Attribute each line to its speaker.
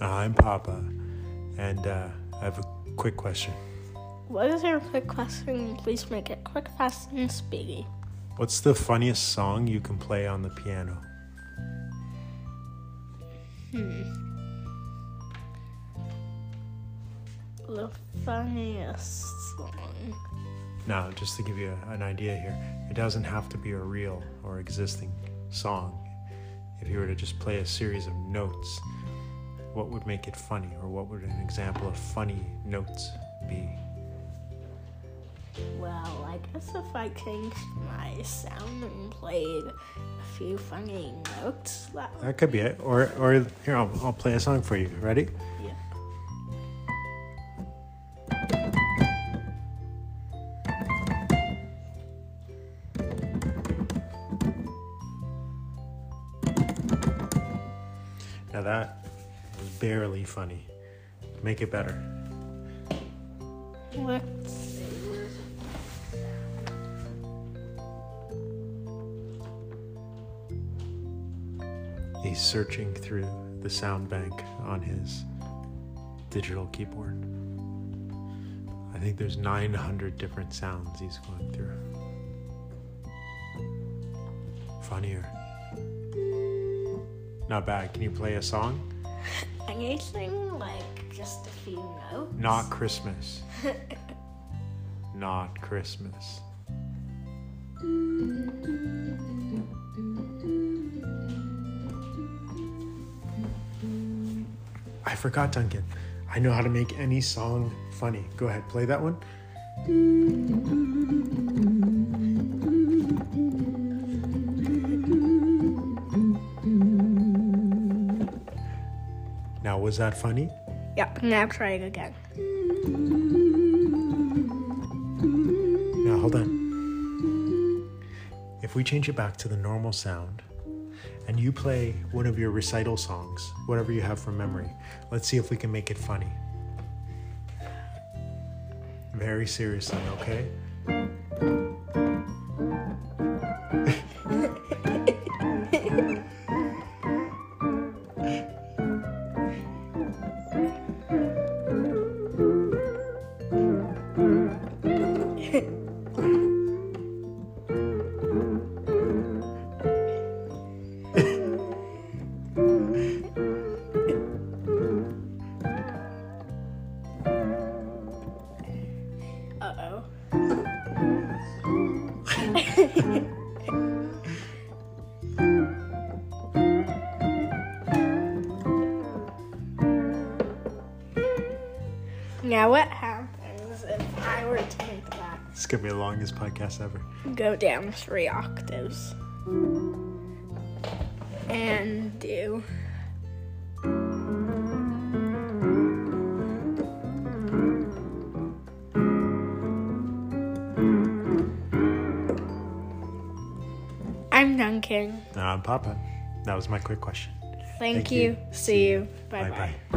Speaker 1: I'm Papa, and uh, I have a quick question.
Speaker 2: What is your quick question? Please make it quick, fast, and speedy.
Speaker 1: What's the funniest song you can play on the piano?
Speaker 2: The funniest song.
Speaker 1: Now, just to give you an idea here, it doesn't have to be a real or existing song. If you were to just play a series of notes, what would make it funny, or what would an example of funny notes be?
Speaker 2: Well, I guess if I changed my sound and played a few funny notes, that would
Speaker 1: That could be it. Or, or here, I'll, I'll play a song for you. Ready?
Speaker 2: yeah.
Speaker 1: Now that was barely funny. Make it better.
Speaker 2: Let's see.
Speaker 1: He's searching through the sound bank on his digital keyboard. I think there's 900 different sounds he's going through. Funnier. Not bad. Can you play a song?
Speaker 2: Anything like just a few notes?
Speaker 1: Not Christmas. Not Christmas. I forgot, Duncan. I know how to make any song funny. Go ahead, play that one. Now, was that funny?
Speaker 2: Yep, now try it again.
Speaker 1: Now, hold on. If we change it back to the normal sound and you play one of your recital songs, whatever you have from memory, let's see if we can make it funny. Very seriously, okay?
Speaker 2: Uh oh. now, what happens if I were to make that
Speaker 1: It's gonna be the longest podcast ever.
Speaker 2: go down three octaves and do I'm Duncan.
Speaker 1: Now I'm Papa. That was my quick question.
Speaker 2: Thank,
Speaker 1: Thank
Speaker 2: you.
Speaker 1: you.
Speaker 2: See you. Bye bye.
Speaker 1: Bye bye.